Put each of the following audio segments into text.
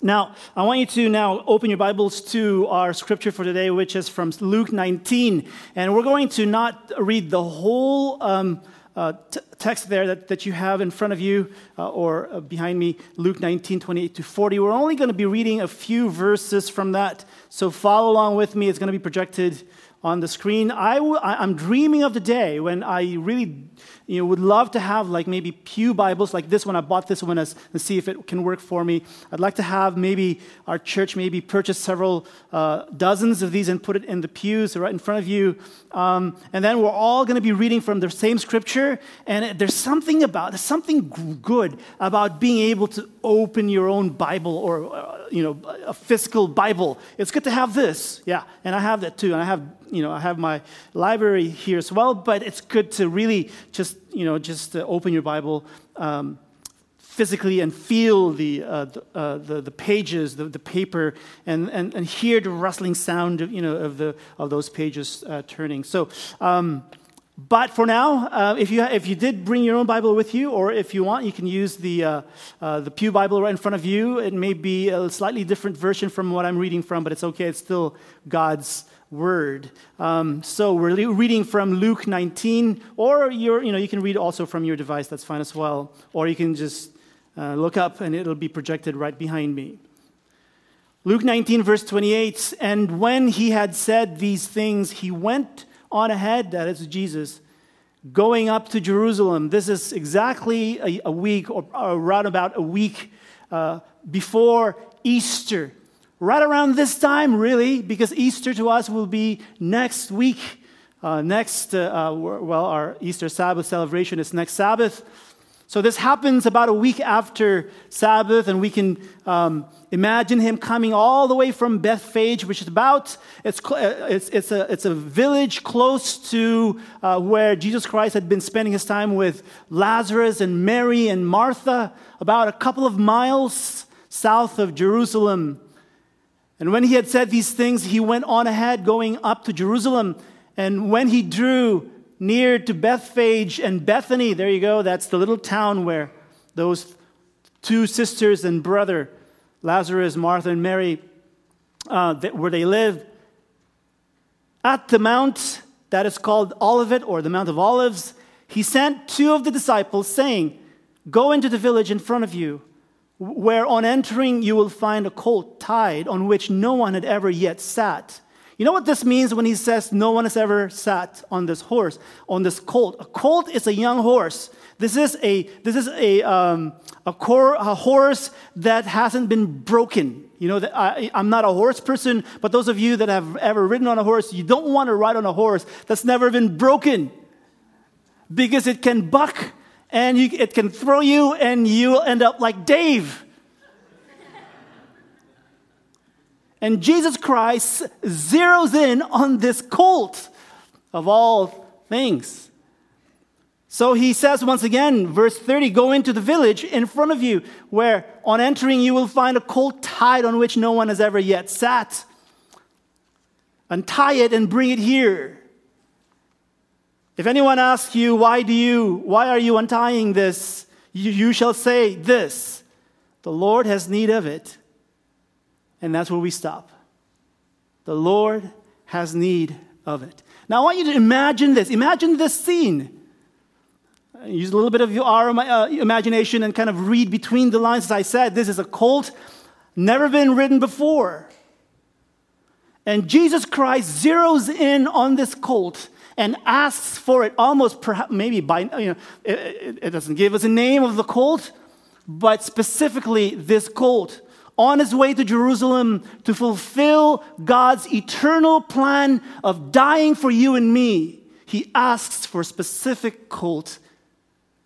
Now, I want you to now open your Bibles to our scripture for today, which is from Luke 19. And we're going to not read the whole um, uh, t- text there that, that you have in front of you uh, or uh, behind me, Luke 19, 28 to 40. We're only going to be reading a few verses from that. So follow along with me. It's going to be projected on the screen. I w- I'm dreaming of the day when I really you know, would love to have like maybe Pew Bibles like this one. I bought this one as, and see if it can work for me. I'd like to have maybe our church maybe purchase several uh, dozens of these and put it in the pews right in front of you. Um, and then we're all going to be reading from the same scripture. And there's something about, there's something good about being able to open your own Bible or, uh, you know, a physical Bible. It's good to have this. Yeah. And I have that too. And I have you know, I have my library here as well, but it's good to really just, you know, just open your Bible um, physically and feel the, uh, the, uh, the, the, pages, the, the paper, and, and, and hear the rustling sound, of, you know, of, the, of those pages uh, turning. So, um, but for now, uh, if, you, if you did bring your own Bible with you, or if you want, you can use the, uh, uh, the Pew Bible right in front of you. It may be a slightly different version from what I'm reading from, but it's okay. It's still God's word. Um, so we're reading from Luke 19, or you know, you can read also from your device, that's fine as well. Or you can just uh, look up and it'll be projected right behind me. Luke 19, verse 28 And when he had said these things, he went on ahead, that is Jesus, going up to Jerusalem. This is exactly a, a week, or, or around about a week uh, before Easter right around this time, really, because Easter to us will be next week. Uh, next, uh, uh, well, our Easter Sabbath celebration is next Sabbath. So this happens about a week after Sabbath, and we can um, imagine him coming all the way from Bethphage, which is about it's uh, it's, it's a it's a village close to uh, where Jesus Christ had been spending his time with Lazarus and Mary and Martha, about a couple of miles south of Jerusalem. And when he had said these things, he went on ahead, going up to Jerusalem. And when he drew near to Bethphage and Bethany, there you go, that's the little town where those two sisters and brother, Lazarus, Martha, and Mary, uh, where they lived, at the mount that is called Olivet or the Mount of Olives, he sent two of the disciples, saying, Go into the village in front of you where on entering you will find a colt tied on which no one had ever yet sat. You know what this means when he says no one has ever sat on this horse, on this colt? A colt is a young horse. This is a, this is a, um, a, a horse that hasn't been broken. You know, I, I'm not a horse person, but those of you that have ever ridden on a horse, you don't want to ride on a horse that's never been broken because it can buck and you, it can throw you, and you'll end up like Dave. and Jesus Christ zeroes in on this colt of all things. So he says once again, verse 30 Go into the village in front of you, where on entering you will find a colt tied on which no one has ever yet sat. Untie it and bring it here. If anyone asks you, why do you, why are you untying this? You, you shall say this, the Lord has need of it. And that's where we stop. The Lord has need of it. Now, I want you to imagine this. Imagine this scene. Use a little bit of your uh, imagination and kind of read between the lines. As I said, this is a cult never been written before. And Jesus Christ zeroes in on this colt and asks for it almost perhaps maybe by you know it, it, doesn't give us a name of the colt but specifically this colt. On his way to Jerusalem to fulfill God's eternal plan of dying for you and me he asks for a specific colt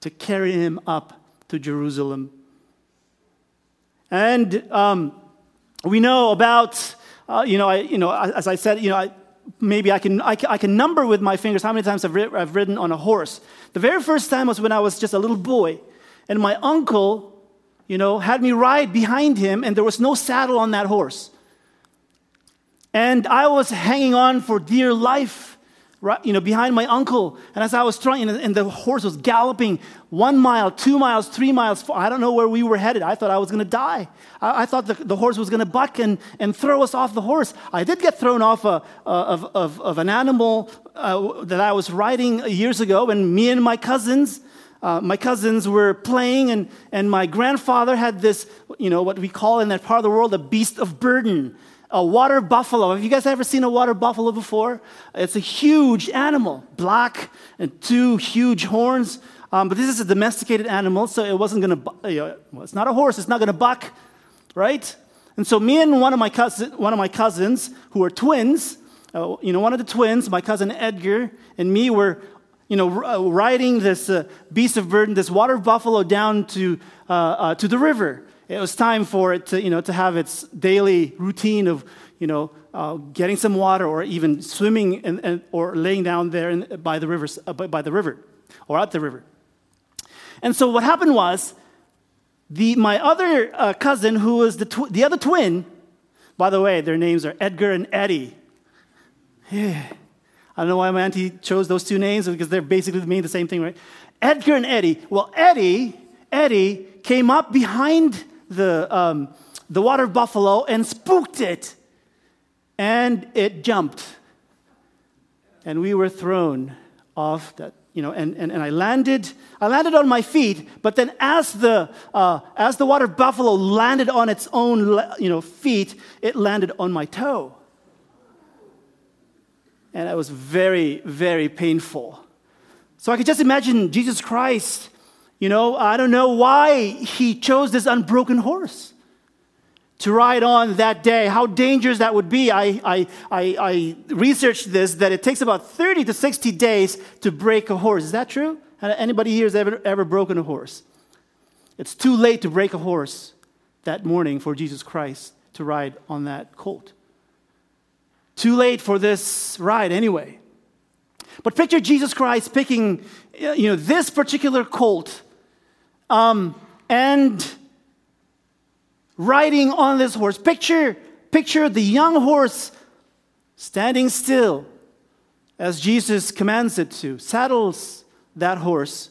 to carry him up to Jerusalem. And um, we know about uh, you know I, you know as I said you know I, maybe I can, I can, I can number with my fingers how many times I've, ri- I've ridden on a horse. The very first time was when I was just a little boy, and my uncle, you know, had me ride behind him, and there was no saddle on that horse. And I was hanging on for dear life. Right, you know, behind my uncle. And as I was trying, and the horse was galloping one mile, two miles, three miles. I don't know where we were headed. I thought I was going to die. I, I, thought the, the horse was going to buck and, and throw us off the horse. I did get thrown off a, a of, of, of, an animal uh, that I was riding years ago, and me and my cousins. Uh, my cousins were playing, and, and my grandfather had this, you know, what we call in that part of the world a beast of burden a water buffalo. Have you guys ever seen a water buffalo before? It's a huge animal, black and two huge horns. Um, but this is a domesticated animal, so it wasn't going to. You know, well, it's not a horse. It's not going to buck, right? And so me and one of my cousins, one of my cousins who are twins, uh, you know, one of the twins, my cousin Edgar, and me were, you know, uh, riding this uh, beast of burden, this water buffalo, down to uh, uh, to the river it was time for it to, you know, to have its daily routine of, you know, uh, getting some water or even swimming and, or laying down there in, by, the river, uh, by the river or at the river. And so what happened was the, my other uh, cousin, who was the, tw- the other twin, by the way, their names are Edgar and Eddie. Yeah. I don't know why my auntie chose those two names because they're basically mean the same thing, right? Edgar and Eddie. Well, Eddie, Eddie came up behind the, um, the water buffalo and spooked it. And it jumped. And we were thrown off that, you know, and, and, and I landed, I landed on my feet, but then as the, uh, as the water buffalo landed on its own, you know, feet, it landed on my toe. And it was very, very painful. So I could just imagine Jesus Christ you know, I don't know why he chose this unbroken horse to ride on that day. How dangerous that would be. I, I, I, I, researched this that it takes about 30 to 60 days to break a horse. Is that true? Anybody here has ever, ever broken a horse? It's too late to break a horse that morning for Jesus Christ to ride on that colt. Too late for this ride anyway. But picture Jesus Christ picking uh, you know, this particular colt um, and riding on this horse. Picture, picture the young horse standing still as Jesus commands it to, saddles that horse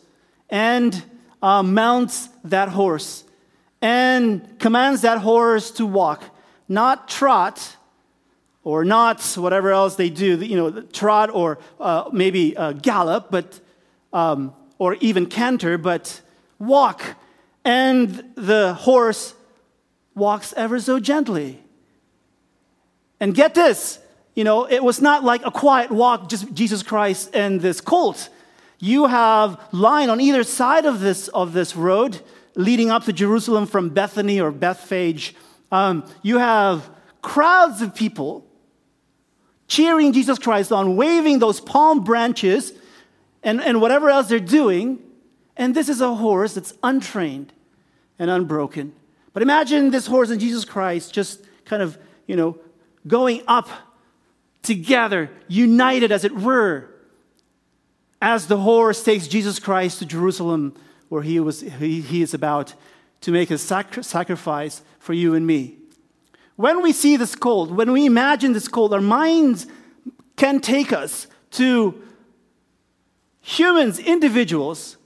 and uh, mounts that horse and commands that horse to walk, not trot or not whatever else they do, you know, trot or uh, maybe uh, gallop, but um, or even canter, but walk. And the horse walks ever so gently. And get this, you know, it was not like a quiet walk, just Jesus Christ and this colt. You have line on either side of this, of this road leading up to Jerusalem from Bethany or Bethphage. Um, you have crowds of people cheering Jesus Christ on, waving those palm branches and, and whatever else they're doing. And this is a horse that's untrained and unbroken. But imagine this horse and Jesus Christ just kind of, you know, going up together, united as it were, as the horse takes Jesus Christ to Jerusalem, where he, was, he, he is about to make a sac- sacrifice for you and me. When we see this colt, when we imagine this colt, our minds can take us to humans, individuals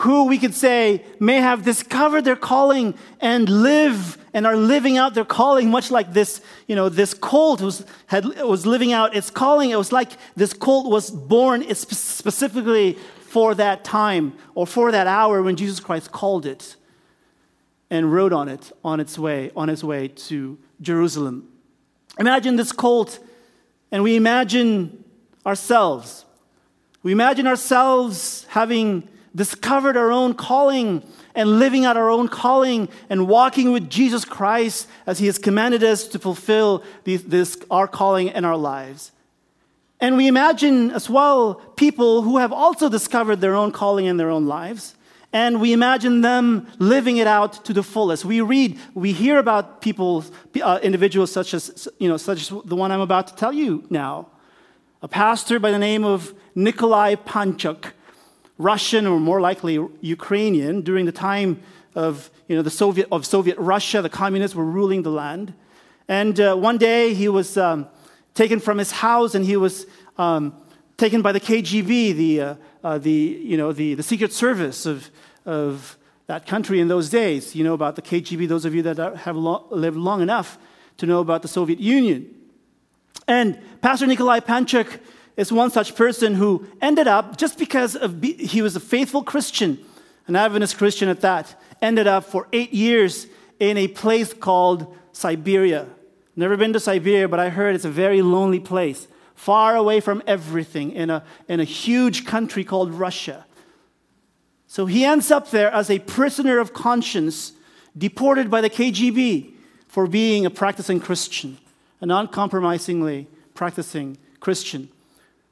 who we could say may have discovered their calling and live and are living out their calling, much like this, you know, this colt was, had, was living out its calling. It was like this colt was born specifically for that time or for that hour when Jesus Christ called it and rode on it on its way, on its way to Jerusalem. Imagine this colt, and we imagine ourselves. We imagine ourselves having discovered our own calling and living out our own calling and walking with Jesus Christ as He has commanded us to fulfill these, this, our calling in our lives. And we imagine as well people who have also discovered their own calling in their own lives. And we imagine them living it out to the fullest. We read, we hear about people, uh, individuals such as, you know, such as the one I'm about to tell you now. A pastor by the name of Nikolai Panchuk Russian or more likely Ukrainian during the time of, you know, the Soviet, of Soviet Russia. The communists were ruling the land. And uh, one day he was um, taken from his house and he was um, taken by the KGB, the, uh, uh, the, you know, the, the Secret Service of, of that country in those days. You know about the KGB, those of you that have lo- lived long enough to know about the Soviet Union. And Pastor Nikolai Panchuk is one such person who ended up, just because of be- he was a faithful Christian, an Adventist Christian at that, ended up for eight years in a place called Siberia. Never been to Siberia, but I heard it's a very lonely place, far away from everything, in a, in a huge country called Russia. So he ends up there as a prisoner of conscience, deported by the KGB for being a practicing Christian, an uncompromisingly practicing Christian.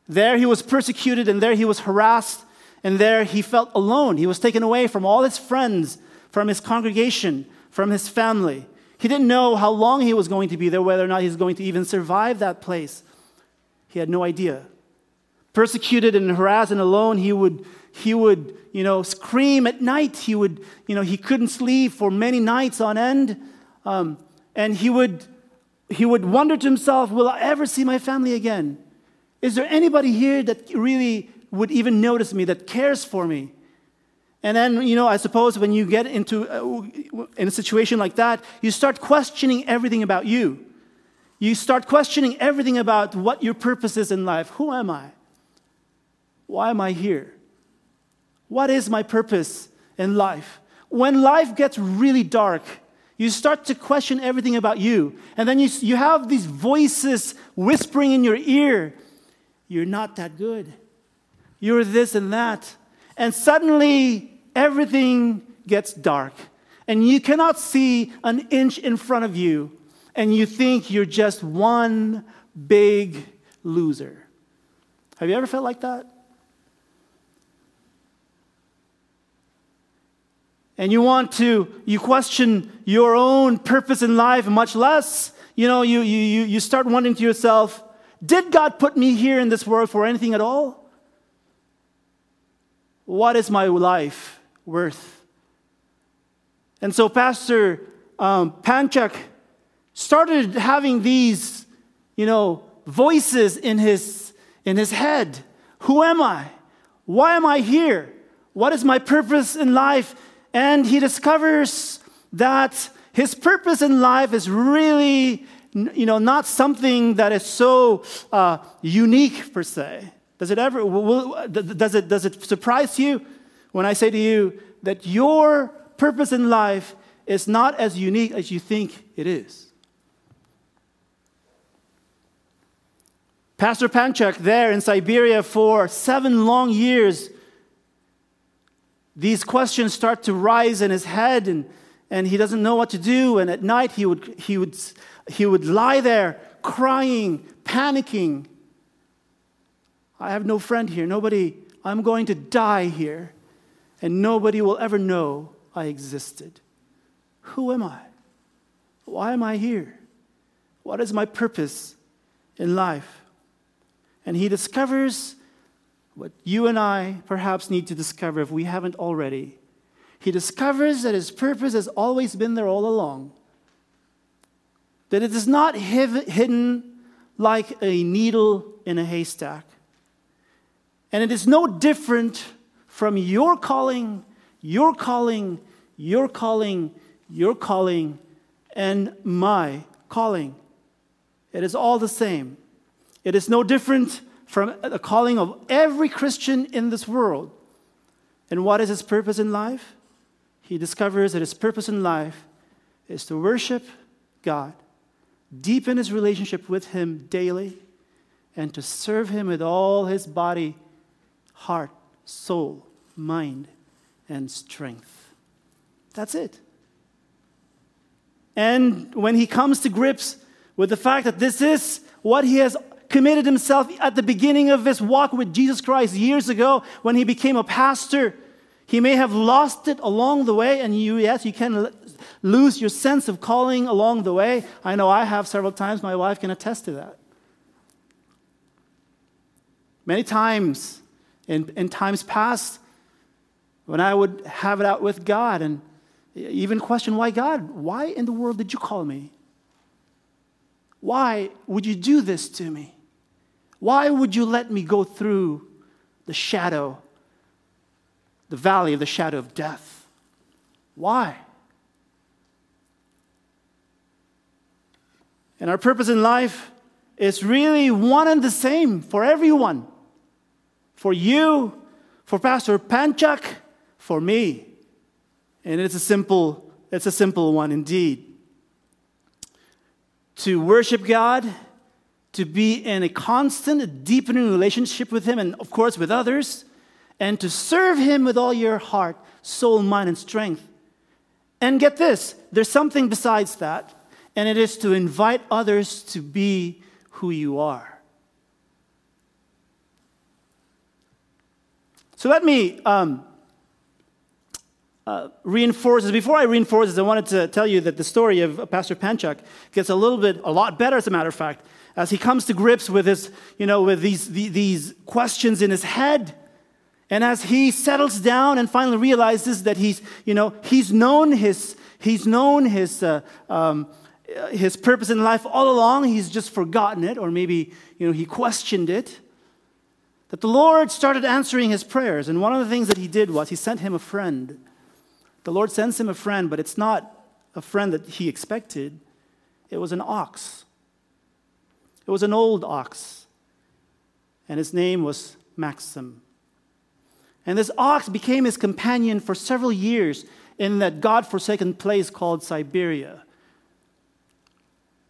There he was persecuted, and there he was harassed, and there he felt alone. He was taken away from all his friends, from his congregation, from his family. He didn't know how long he was going to be there, whether or not he was going to even survive that place. He had no idea. Persecuted and harassed and alone, he would, he would you know, scream at night. He would, you know, he couldn't sleep for many nights on end. Um, and he would, he would wonder to himself, will I ever see my family again? Is there anybody here that really would even notice me, that cares for me? And then, you know, I suppose when you get into uh, in a situation like that, you start questioning everything about you. You start questioning everything about what your purpose is in life. Who am I? Why am I here? What is my purpose in life? When life gets really dark, you start to question everything about you. And then you, you have these voices whispering in your ear You're not that good. You're this and that. And suddenly, everything gets dark. And you cannot see an inch in front of you. And you think you're just one big loser. Have you ever felt like that? and you want to, you question your own purpose in life, much less, you know, you, you, you start wondering to yourself, did God put me here in this world for anything at all? What is my life worth? And so Pastor um, Panchuk started having these, you know, voices in his, in his head. Who am I? Why am I here? What is my purpose in life? And he discovers that his purpose in life is really you know, not something that is so uh, unique per se. Does it ever, will, does, it, does it surprise you when I say to you that your purpose in life is not as unique as you think it is? Pastor Panchuk, there in Siberia for seven long years, these questions start to rise in his head and, and he doesn't know what to do. And at night he would, he would, he would lie there crying, panicking. I have no friend here. Nobody, I'm going to die here. And nobody will ever know I existed. Who am I? Why am I here? What is my purpose in life? And he discovers what you and I perhaps need to discover if we haven't already. He discovers that his purpose has always been there all along, that it is not hidden like a needle in a haystack. And it is no different from your calling, your calling, your calling, your calling, and my calling. It is all the same. It is no different from the calling of every Christian in this world. And what is his purpose in life? He discovers that his purpose in life is to worship God, deepen his relationship with him daily, and to serve him with all his body, heart, soul, mind, and strength. That's it. And when he comes to grips with the fact that this is what he has committed himself at the beginning of his walk with Jesus Christ years ago when he became a pastor. He may have lost it along the way, and you, yes, you can lose your sense of calling along the way. I know I have several times. My wife can attest to that. Many times in, in times past, when I would have it out with God and even question, why God? Why in the world did you call me? Why would you do this to me? Why would you let me go through the shadow, the valley of the shadow of death? Why? And our purpose in life is really one and the same for everyone. For you, for Pastor Panchuk, for me. And it's a simple, it's a simple one indeed. To worship God, to be in a constant, deepening relationship with Him, and of course with others, and to serve Him with all your heart, soul, mind, and strength. And get this there's something besides that and it is to invite others to be who you are. So let me um, uh, reinforce this. Before I reinforce this, I wanted to tell you that the story of Pastor Panchuk gets a little bit, a lot better, as a matter of fact, as he comes to grips with his, you know, with these, these questions in his head. And as he settles down and finally realizes that he's, you know, he's known his, he's known his, uh, um, Uh, his purpose in life all along, he's just forgotten it, or maybe you know, he questioned it. That the Lord started answering his prayers, and one of the things that he did was he sent him a friend. The Lord sends him a friend, but it's not a friend that he expected. It was an ox. It was an old ox, and his name was Maxim. And this ox became his companion for several years in that God forsaken place called Siberia.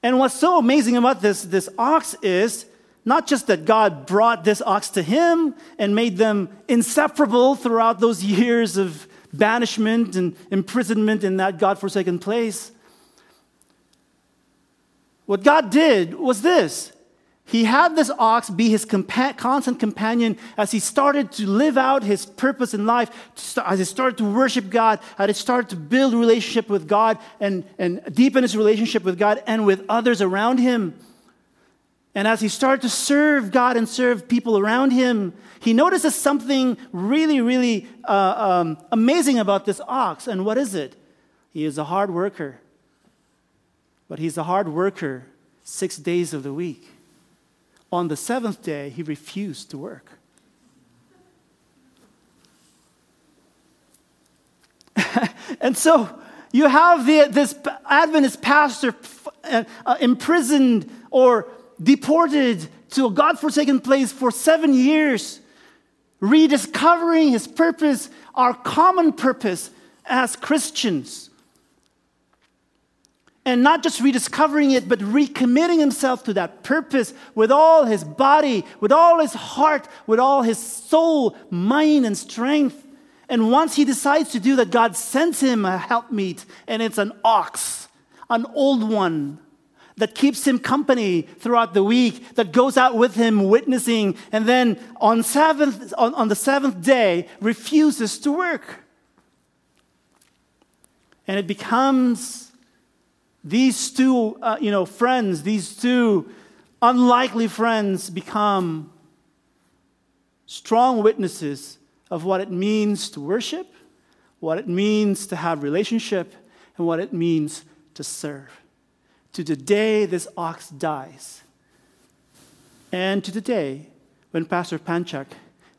And what's so amazing about this, this ox is not just that God brought this ox to him and made them inseparable throughout those years of banishment and imprisonment in that God forsaken place. What God did was this he had this ox be his compa- constant companion as he started to live out his purpose in life, as he started to worship God, as he started to build relationship with God and, and deepen his relationship with God and with others around him. And as he started to serve God and serve people around him, he notices something really, really uh, um, amazing about this ox. And what is it? He is a hard worker. But he's a hard worker six days of the week. On the seventh day, he refused to work. and so you have the, this Adventist pastor uh, imprisoned or deported to a God forsaken place for seven years, rediscovering his purpose, our common purpose as Christians and not just rediscovering it, but recommitting himself to that purpose with all his body, with all his heart, with all his soul, mind, and strength. And once he decides to do that, God sends him a helpmeet, and it's an ox, an old one that keeps him company throughout the week, that goes out with him witnessing, and then on, seventh, on, on the seventh day refuses to work. And it becomes these two, uh, you know, friends, these two unlikely friends become strong witnesses of what it means to worship, what it means to have relationship, and what it means to serve. To the day this ox dies, and to the day when Pastor Panchuk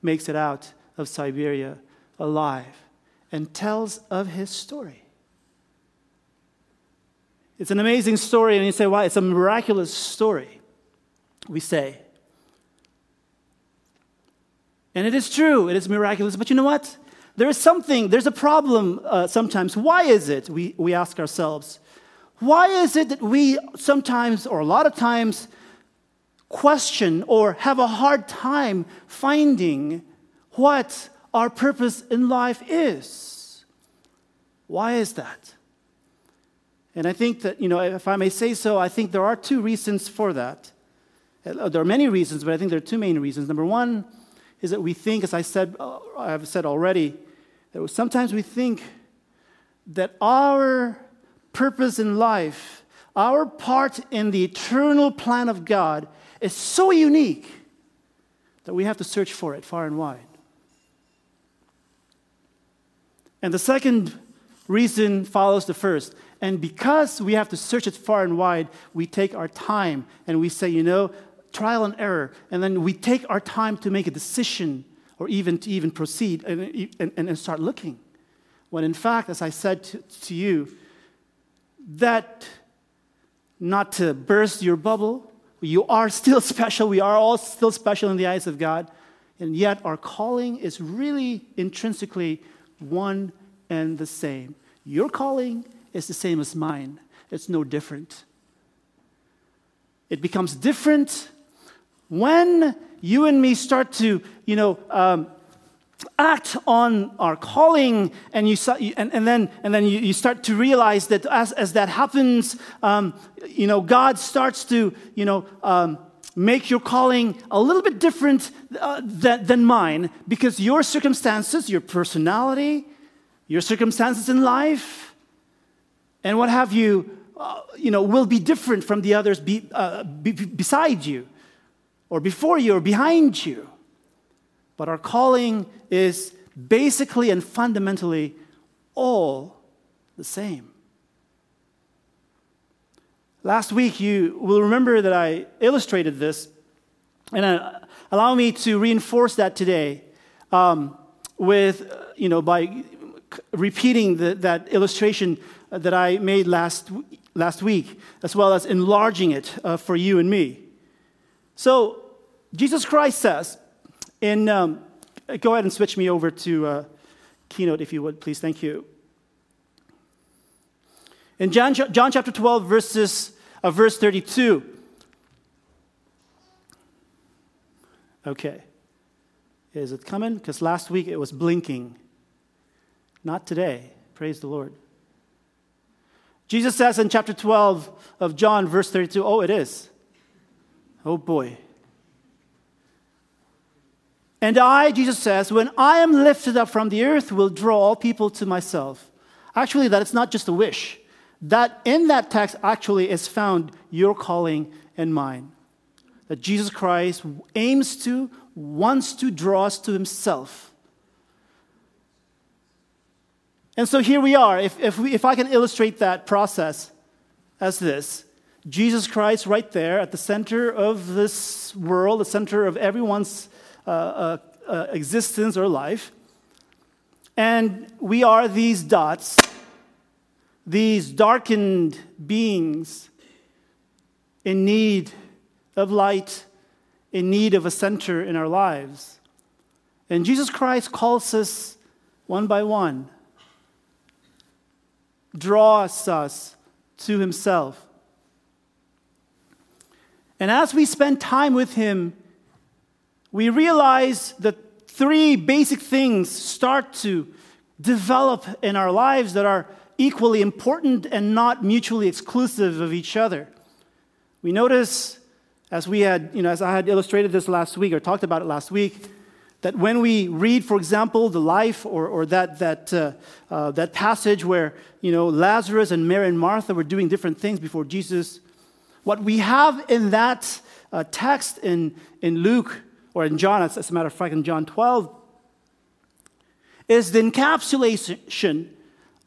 makes it out of Siberia alive and tells of his story. It's an amazing story, and you say, why? It's a miraculous story, we say. And it is true, it is miraculous, but you know what? There is something, there's a problem uh, sometimes. Why is it, we, we ask ourselves, why is it that we sometimes, or a lot of times, question or have a hard time finding what our purpose in life is? Why is that? And I think that, you know, if I may say so, I think there are two reasons for that. Uh, there are many reasons, but I think there are two main reasons. Number one is that we think, as I said, uh, I've said already, that sometimes we think that our purpose in life, our part in the eternal plan of God, is so unique that we have to search for it far and wide. And the second reason follows the first. And because we have to search it far and wide, we take our time and we say, you know, trial and error, and then we take our time to make a decision or even to even proceed and, and, and start looking. When in fact, as I said to, to you, that not to burst your bubble, you are still special. We are all still special in the eyes of God. And yet, our calling is really intrinsically one and the same. Your calling is the same as mine, it's no different. It becomes different when you and me start to, you know, um, act on our calling and you and, and then and then you, you, start to realize that as, as that happens um, you know god starts to you know um, make your calling a little bit different uh, than, than mine because your circumstances your personality your circumstances in life and what have you uh, you know will be different from the others be, uh, be, beside you or before you or behind you but our calling is basically and fundamentally all the same. Last week, you will remember that I illustrated this, and uh, allow me to reinforce that today um, with, uh, you know, by repeating the, that illustration that I made last, last week, as well as enlarging it uh, for you and me. So, Jesus Christ says, in, um, go ahead and switch me over to uh, Keynote, if you would, please. Thank you. In John, John chapter 12, verses, uh, verse 32. Okay. Is it coming? Because last week it was blinking. Not today. Praise the Lord. Jesus says in chapter 12 of John, verse 32, oh, it is. Oh boy. And I, Jesus says, when I am lifted up from the earth, will draw all people to myself. Actually, that it's not just a wish. That in that text actually is found your calling and mine. That Jesus Christ aims to, wants to draw us to himself. And so here we are. If, if, we, if I can illustrate that process as this Jesus Christ right there at the center of this world, the center of everyone's uh, uh, uh, existence or life. And we are these dots, these darkened beings in need of light, in need of a center in our lives. And Jesus Christ calls us one by one, draws us to himself. And as we spend time with him, we realize that three basic things start to develop in our lives that are equally important and not mutually exclusive of each other. We notice, as we had, you know, as I had illustrated this last week or talked about it last week, that when we read, for example, the life or, or that, that, uh, uh, that passage where you know, Lazarus and Mary and Martha were doing different things before Jesus, what we have in that uh, text in, in Luke or in John, as a matter of fact, in John 12, is the encapsulation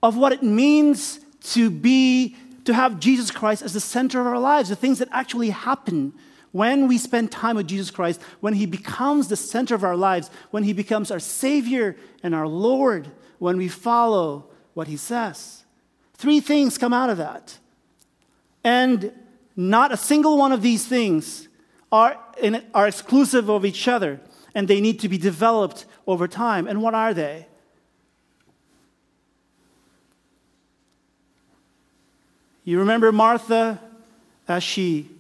of what it means to be, to have Jesus Christ as the center of our lives, the things that actually happen when we spend time with Jesus Christ, when He becomes the center of our lives, when He becomes our Savior and our Lord, when we follow what He says. Three things come out of that. And not a single one of these things are, in, are exclusive of each other and they need to be developed over time. And what are they? You remember Martha as she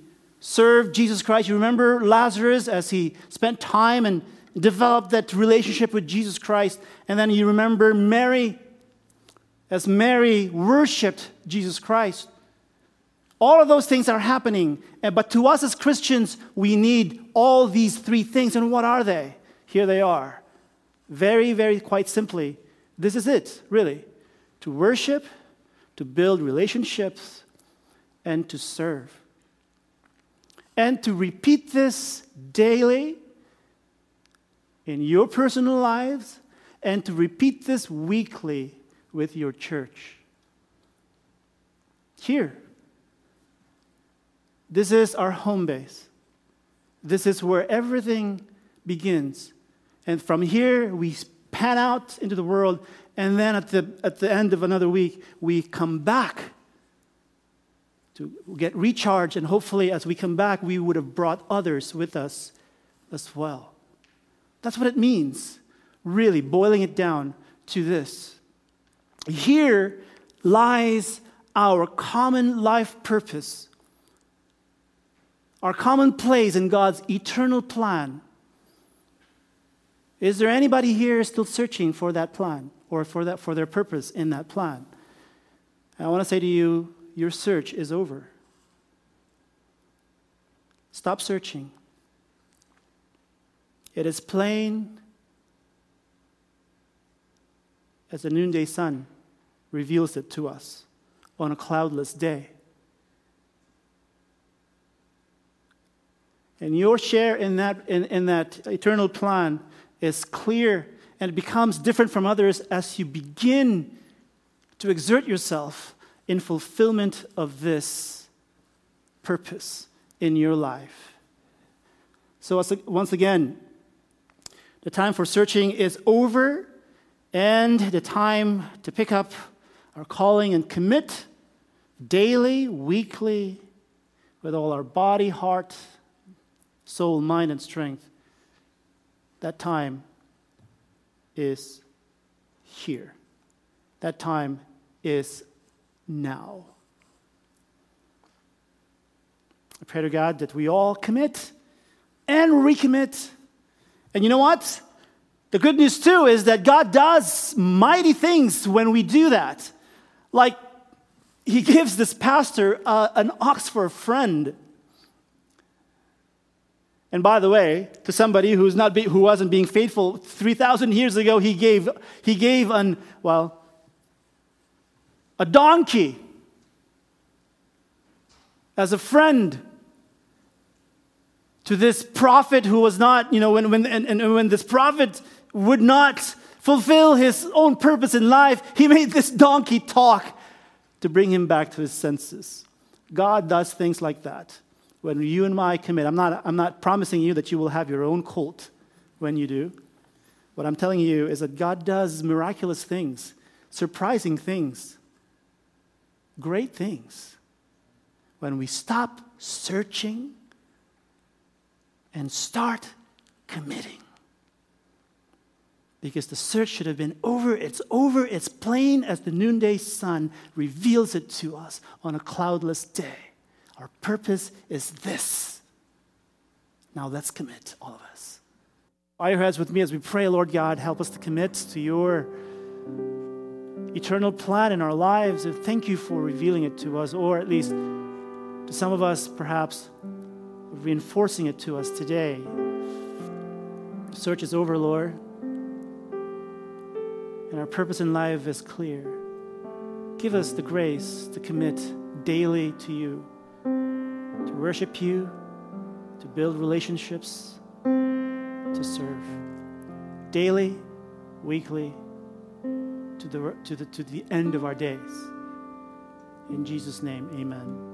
served Jesus Christ. You remember Lazarus as he spent time and developed that relationship with Jesus Christ. And then you remember Mary as Mary worshiped Jesus Christ. All of those things are happening. Eh, but to us as Christians, we need all these three things. And what are they? Here they are. Very, very quite simply, this is it, really. To worship, to build relationships, and to serve. And to repeat this daily in your personal lives, and to repeat this weekly with your church. Here, this is our home base. This is where everything begins. And from here, we pan out into the world, and then at the, at the end of another week, we come back to get recharged, and hopefully, as we come back, we would have brought others with us as well. That's what it means, really, boiling it down to this. Here lies our common life purpose, our common place in God's eternal plan. Is there anybody here still searching for that plan or for, that, for their purpose in that plan? I want to say to you, your search is over. Stop searching. It is plain as the noonday sun reveals it to us on a cloudless day. And your share in that, in, in that eternal plan is clear and it becomes different from others as you begin to exert yourself in fulfillment of this purpose in your life. So, once again, the time for searching is over, and the time to pick up our calling and commit daily, weekly, with all our body, heart, soul, mind, and strength. That time is here. That time is now. I pray to God that we all commit and recommit. And you know what? The good news, too, is that God does mighty things when we do that. Like, He gives this pastor uh, an ox for a friend. And by the way, to somebody who's not be, who wasn't being faithful 3,000 years ago, he gave, he gave an, well, a donkey as a friend to this prophet who was not, you know, when, when, and, and when this prophet would not fulfill his own purpose in life, he made this donkey talk to bring him back to his senses. God does things like that. When you and I commit, I'm not, I'm not promising you that you will have your own cult when you do. What I'm telling you is that God does miraculous things, surprising things, great things. When we stop searching and start committing. Because the search should have been over. It's over. It's plain as the noonday sun reveals it to us on a cloudless day. Our purpose is this. Now let's commit, all of us. Bow your heads with me as we pray, Lord God, help us to commit to your eternal plan in our lives. And thank you for revealing it to us, or at least to some of us, perhaps reinforcing it to us today. The search is over, Lord, and our purpose in life is clear. Give us the grace to commit daily to you, to worship you, to build relationships, to serve. Daily, weekly, to the, to the, to the end of our days. In Jesus' name, amen.